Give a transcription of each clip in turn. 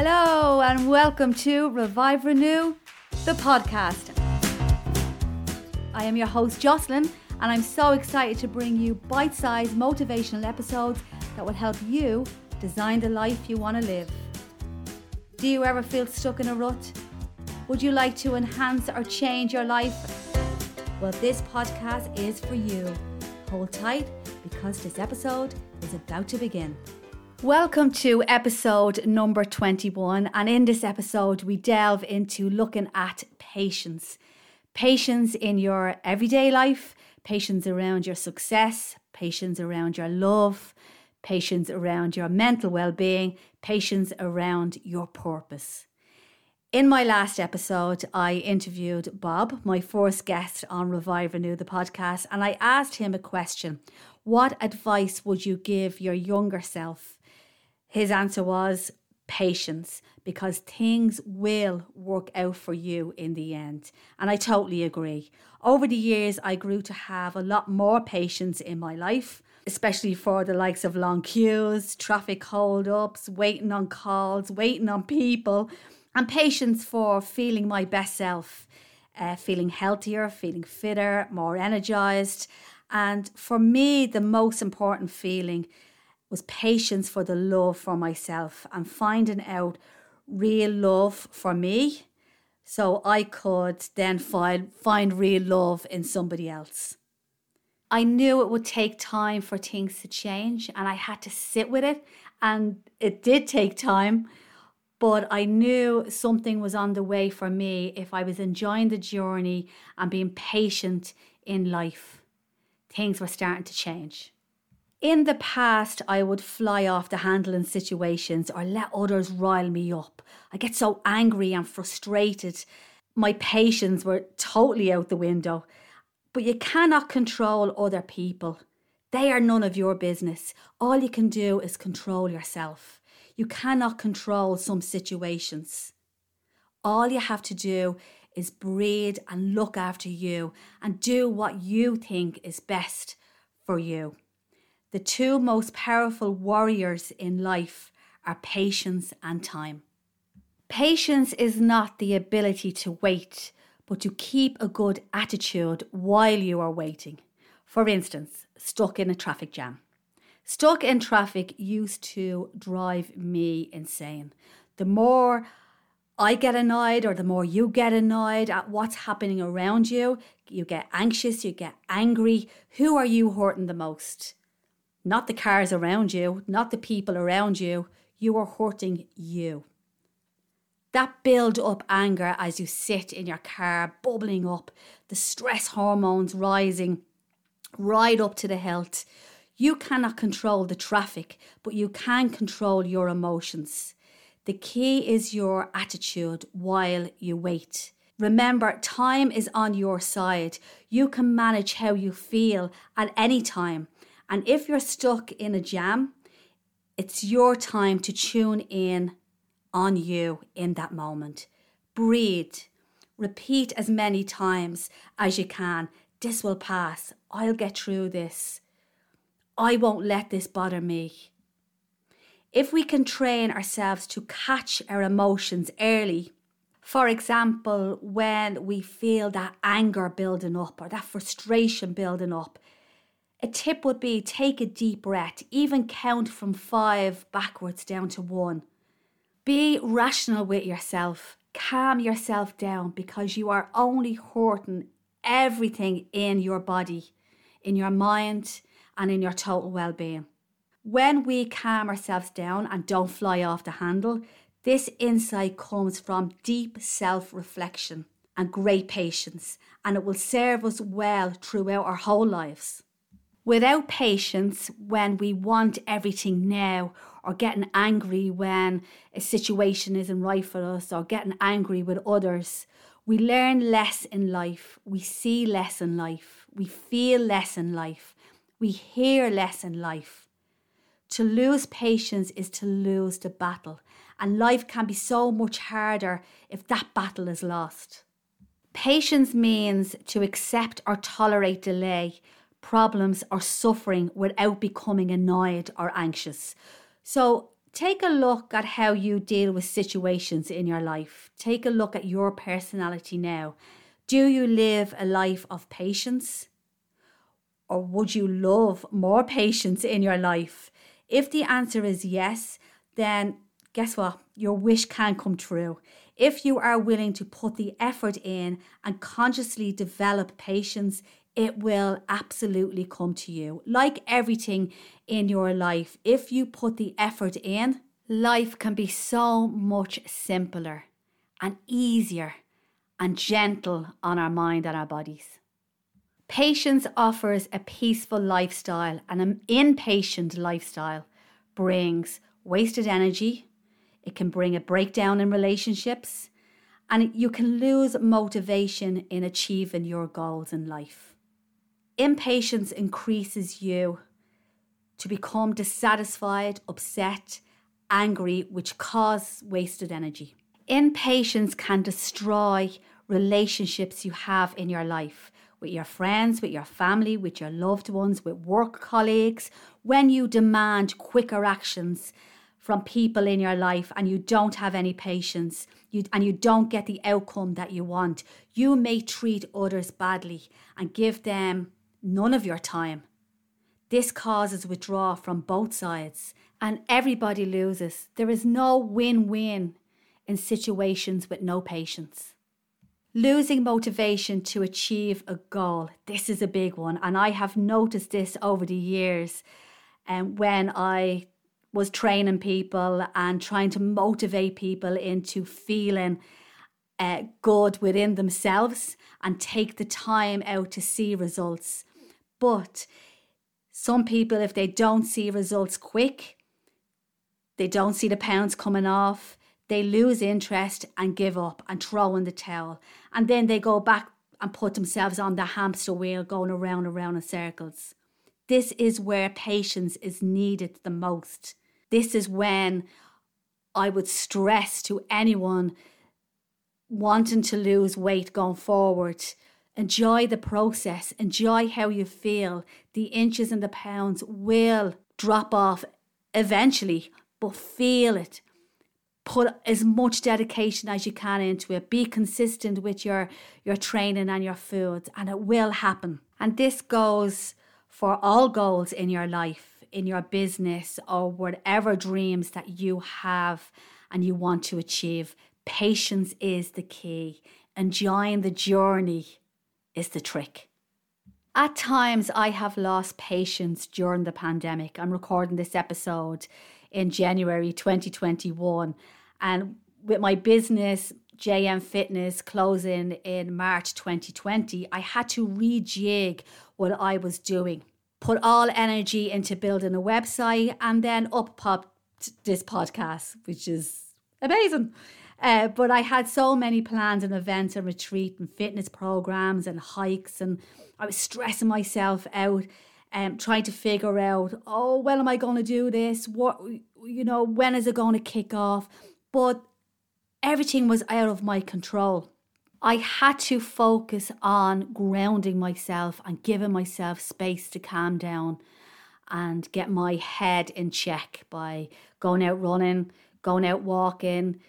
Hello, and welcome to Revive Renew, the podcast. I am your host, Jocelyn, and I'm so excited to bring you bite sized motivational episodes that will help you design the life you want to live. Do you ever feel stuck in a rut? Would you like to enhance or change your life? Well, this podcast is for you. Hold tight because this episode is about to begin. Welcome to episode number 21. And in this episode, we delve into looking at patience. Patience in your everyday life, patience around your success, patience around your love, patience around your mental well being, patience around your purpose. In my last episode, I interviewed Bob, my first guest on Revive Renew, the podcast, and I asked him a question What advice would you give your younger self? His answer was patience because things will work out for you in the end. And I totally agree. Over the years, I grew to have a lot more patience in my life, especially for the likes of long queues, traffic hold-ups, waiting on calls, waiting on people, and patience for feeling my best self, uh, feeling healthier, feeling fitter, more energized. And for me, the most important feeling was patience for the love for myself and finding out real love for me so I could then find, find real love in somebody else. I knew it would take time for things to change and I had to sit with it. And it did take time, but I knew something was on the way for me if I was enjoying the journey and being patient in life. Things were starting to change. In the past, I would fly off the handle in situations or let others rile me up. I get so angry and frustrated. My patience were totally out the window. But you cannot control other people. They are none of your business. All you can do is control yourself. You cannot control some situations. All you have to do is breathe and look after you and do what you think is best for you. The two most powerful warriors in life are patience and time. Patience is not the ability to wait, but to keep a good attitude while you are waiting. For instance, stuck in a traffic jam. Stuck in traffic used to drive me insane. The more I get annoyed, or the more you get annoyed at what's happening around you, you get anxious, you get angry. Who are you hurting the most? Not the cars around you, not the people around you. You are hurting you. That build up anger as you sit in your car, bubbling up, the stress hormones rising right up to the hilt. You cannot control the traffic, but you can control your emotions. The key is your attitude while you wait. Remember, time is on your side. You can manage how you feel at any time. And if you're stuck in a jam, it's your time to tune in on you in that moment. Breathe. Repeat as many times as you can. This will pass. I'll get through this. I won't let this bother me. If we can train ourselves to catch our emotions early, for example, when we feel that anger building up or that frustration building up, a tip would be take a deep breath, even count from five backwards down to one. Be rational with yourself, calm yourself down because you are only hurting everything in your body, in your mind, and in your total well being. When we calm ourselves down and don't fly off the handle, this insight comes from deep self reflection and great patience, and it will serve us well throughout our whole lives. Without patience, when we want everything now, or getting angry when a situation isn't right for us, or getting angry with others, we learn less in life, we see less in life, we feel less in life, we hear less in life. To lose patience is to lose the battle, and life can be so much harder if that battle is lost. Patience means to accept or tolerate delay problems or suffering without becoming annoyed or anxious. So, take a look at how you deal with situations in your life. Take a look at your personality now. Do you live a life of patience? Or would you love more patience in your life? If the answer is yes, then guess what? Your wish can come true. If you are willing to put the effort in and consciously develop patience, it will absolutely come to you. Like everything in your life, if you put the effort in, life can be so much simpler and easier and gentle on our mind and our bodies. Patience offers a peaceful lifestyle, and an impatient lifestyle brings wasted energy. It can bring a breakdown in relationships, and you can lose motivation in achieving your goals in life. Impatience increases you to become dissatisfied, upset, angry, which cause wasted energy. Impatience can destroy relationships you have in your life with your friends, with your family, with your loved ones, with work colleagues. When you demand quicker actions from people in your life and you don't have any patience you, and you don't get the outcome that you want, you may treat others badly and give them none of your time. This causes withdrawal from both sides and everybody loses. There is no win win in situations with no patience. Losing motivation to achieve a goal. This is a big one. And I have noticed this over the years um, when I was training people and trying to motivate people into feeling uh, good within themselves and take the time out to see results. But some people, if they don't see results quick, they don't see the pounds coming off, they lose interest and give up and throw in the towel. And then they go back and put themselves on the hamster wheel going around and around in circles. This is where patience is needed the most. This is when I would stress to anyone wanting to lose weight going forward Enjoy the process, enjoy how you feel. The inches and the pounds will drop off eventually, but feel it. Put as much dedication as you can into it. Be consistent with your, your training and your foods, and it will happen. And this goes for all goals in your life, in your business, or whatever dreams that you have and you want to achieve. Patience is the key. Enjoying the journey is the trick. At times, I have lost patience during the pandemic. I'm recording this episode in January 2021, and with my business, JM Fitness, closing in March 2020, I had to rejig what I was doing, put all energy into building a website, and then up popped this podcast, which is amazing. Uh, but I had so many plans and events and retreat and fitness programs and hikes, and I was stressing myself out, um, trying to figure out, oh, when am I going to do this? What, you know, when is it going to kick off? But everything was out of my control. I had to focus on grounding myself and giving myself space to calm down and get my head in check by going out running, going out walking,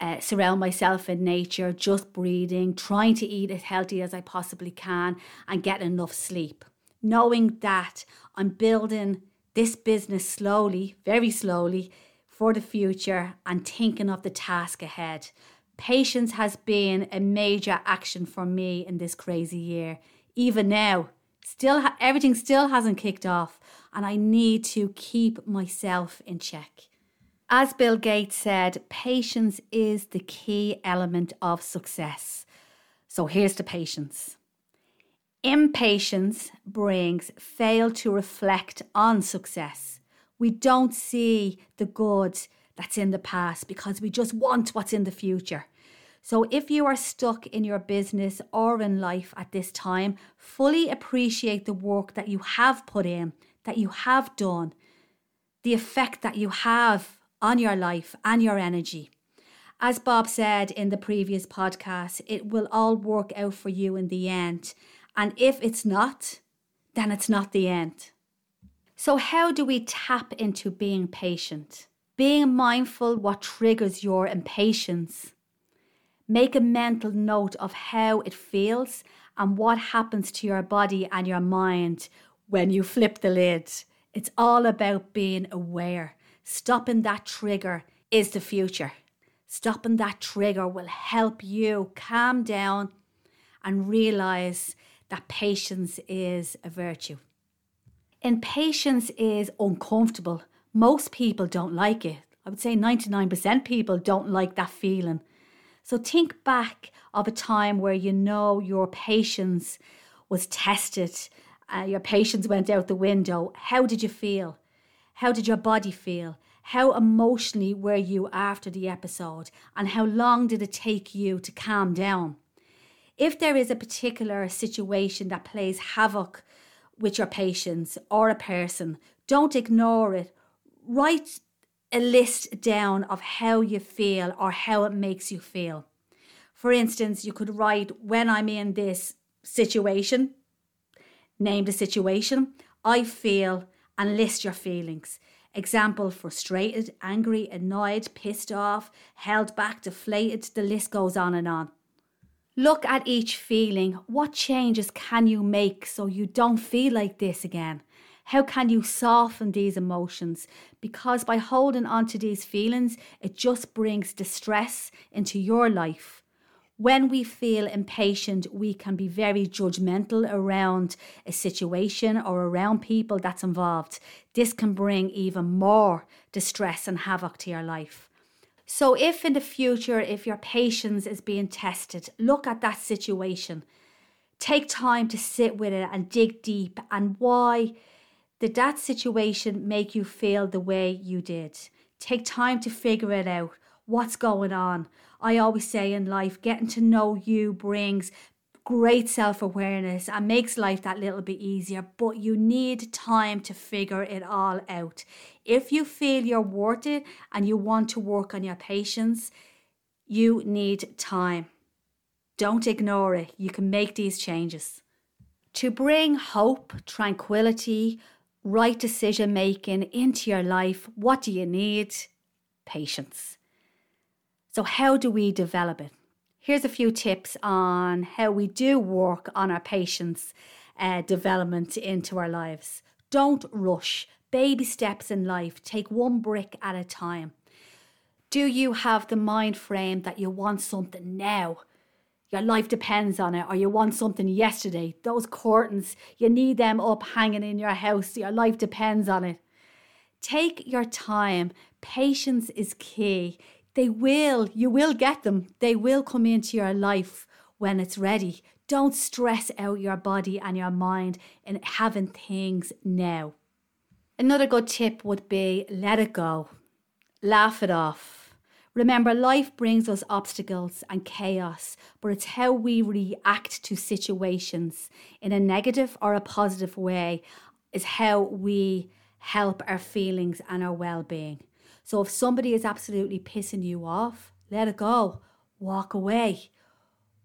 uh, surround myself in nature, just breathing, trying to eat as healthy as I possibly can, and get enough sleep. Knowing that I'm building this business slowly, very slowly, for the future and thinking of the task ahead. Patience has been a major action for me in this crazy year. Even now, still ha- everything still hasn't kicked off, and I need to keep myself in check. As Bill Gates said, patience is the key element of success. So here's the patience. Impatience brings fail to reflect on success. We don't see the good that's in the past because we just want what's in the future. So, if you are stuck in your business or in life at this time, fully appreciate the work that you have put in, that you have done, the effect that you have on your life and your energy. As Bob said in the previous podcast, it will all work out for you in the end. And if it's not, then it's not the end. So, how do we tap into being patient? Being mindful what triggers your impatience. Make a mental note of how it feels and what happens to your body and your mind when you flip the lid. It's all about being aware. Stopping that trigger is the future. Stopping that trigger will help you calm down and realize that patience is a virtue. Impatience is uncomfortable. Most people don't like it. I would say 99% people don't like that feeling. So think back of a time where you know your patience was tested, uh, your patience went out the window. How did you feel? How did your body feel? How emotionally were you after the episode? And how long did it take you to calm down? If there is a particular situation that plays havoc with your patience or a person, don't ignore it. Write a list down of how you feel or how it makes you feel. For instance, you could write, When I'm in this situation, name the situation, I feel, and list your feelings. Example frustrated, angry, annoyed, pissed off, held back, deflated, the list goes on and on. Look at each feeling. What changes can you make so you don't feel like this again? How can you soften these emotions? Because by holding on to these feelings, it just brings distress into your life. When we feel impatient, we can be very judgmental around a situation or around people that's involved. This can bring even more distress and havoc to your life. So, if in the future, if your patience is being tested, look at that situation. Take time to sit with it and dig deep. And why did that situation make you feel the way you did? Take time to figure it out. What's going on? I always say in life, getting to know you brings great self awareness and makes life that little bit easier, but you need time to figure it all out. If you feel you're worth it and you want to work on your patience, you need time. Don't ignore it. You can make these changes. To bring hope, tranquility, right decision making into your life, what do you need? Patience. So, how do we develop it? Here's a few tips on how we do work on our patience uh, development into our lives. Don't rush. Baby steps in life. Take one brick at a time. Do you have the mind frame that you want something now? Your life depends on it, or you want something yesterday. Those curtains, you need them up hanging in your house. Your life depends on it. Take your time. Patience is key. They will, you will get them. They will come into your life when it's ready. Don't stress out your body and your mind in having things now. Another good tip would be let it go, laugh it off. Remember, life brings us obstacles and chaos, but it's how we react to situations in a negative or a positive way is how we help our feelings and our well being. So if somebody is absolutely pissing you off, let it go. Walk away.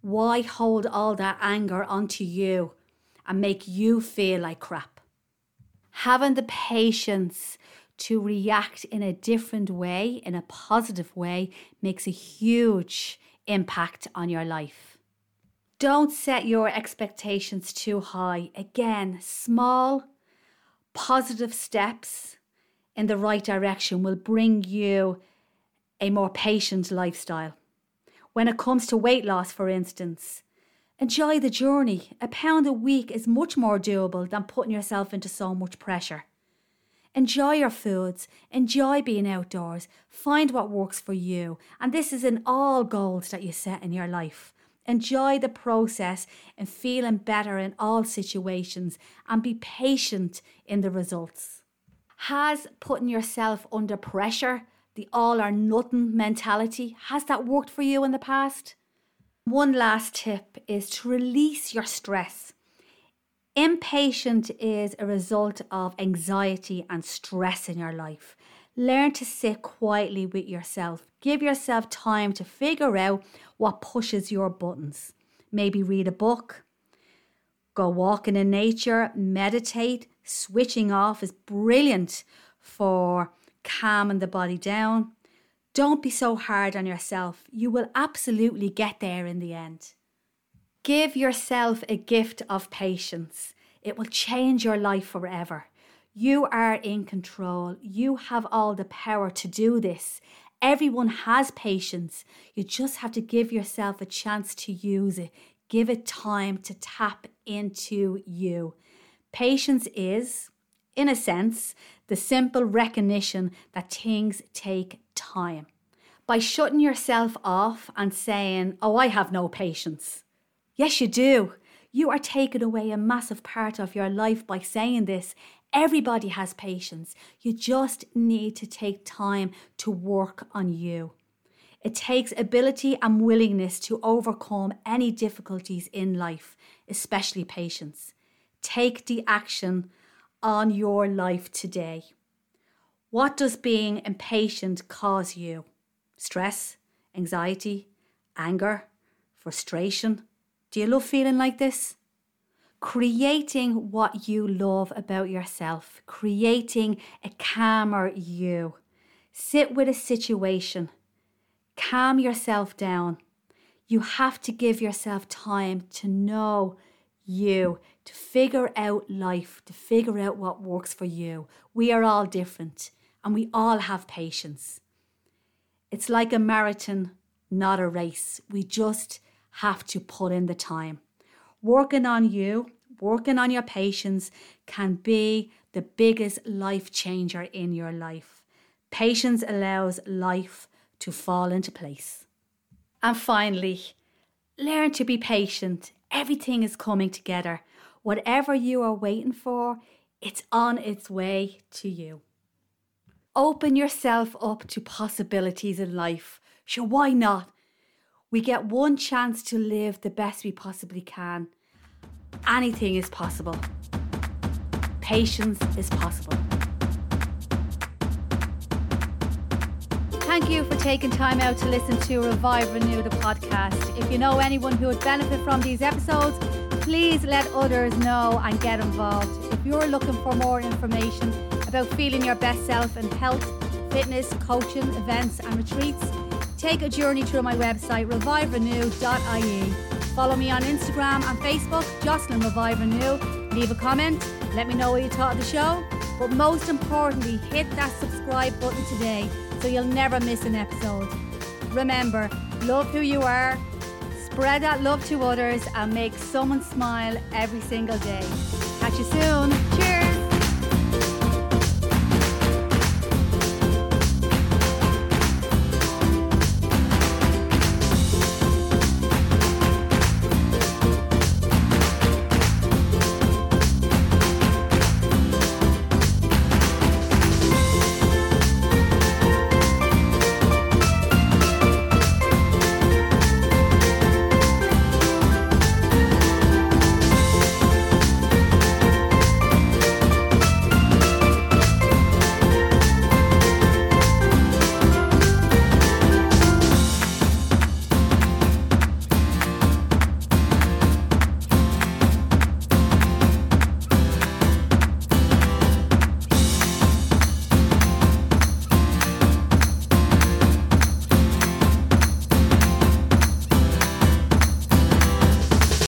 Why hold all that anger onto you and make you feel like crap? Having the patience to react in a different way, in a positive way, makes a huge impact on your life. Don't set your expectations too high. Again, small, positive steps in the right direction will bring you a more patient lifestyle. When it comes to weight loss, for instance, enjoy the journey. A pound a week is much more doable than putting yourself into so much pressure. Enjoy your foods, enjoy being outdoors, find what works for you. And this is in all goals that you set in your life. Enjoy the process and feeling better in all situations and be patient in the results. Has putting yourself under pressure, the all or nothing mentality, has that worked for you in the past? One last tip is to release your stress. Impatient is a result of anxiety and stress in your life. Learn to sit quietly with yourself. Give yourself time to figure out what pushes your buttons. Maybe read a book, go walking in nature, meditate, switching off is brilliant for calming the body down. Don't be so hard on yourself. You will absolutely get there in the end. Give yourself a gift of patience. It will change your life forever. You are in control. You have all the power to do this. Everyone has patience. You just have to give yourself a chance to use it. Give it time to tap into you. Patience is, in a sense, the simple recognition that things take time. By shutting yourself off and saying, Oh, I have no patience. Yes, you do. You are taking away a massive part of your life by saying this. Everybody has patience. You just need to take time to work on you. It takes ability and willingness to overcome any difficulties in life, especially patience. Take the action on your life today. What does being impatient cause you? Stress, anxiety, anger, frustration? Do you love feeling like this? Creating what you love about yourself, creating a calmer you. Sit with a situation, calm yourself down. You have to give yourself time to know you, to figure out life, to figure out what works for you. We are all different and we all have patience. It's like a marathon, not a race. We just have to put in the time. Working on you, working on your patience can be the biggest life changer in your life. Patience allows life to fall into place. And finally, learn to be patient. Everything is coming together. Whatever you are waiting for, it's on its way to you. Open yourself up to possibilities in life. Sure, why not? We get one chance to live the best we possibly can. Anything is possible. Patience is possible. Thank you for taking time out to listen to Revive Renew the podcast. If you know anyone who would benefit from these episodes, please let others know and get involved. If you're looking for more information, about feeling your best self in health, fitness, coaching, events, and retreats, take a journey through my website, reviverenew.ie. Follow me on Instagram and Facebook, Jocelyn Revive Renew. Leave a comment, let me know what you thought of the show. But most importantly, hit that subscribe button today so you'll never miss an episode. Remember, love who you are, spread that love to others, and make someone smile every single day. Catch you soon.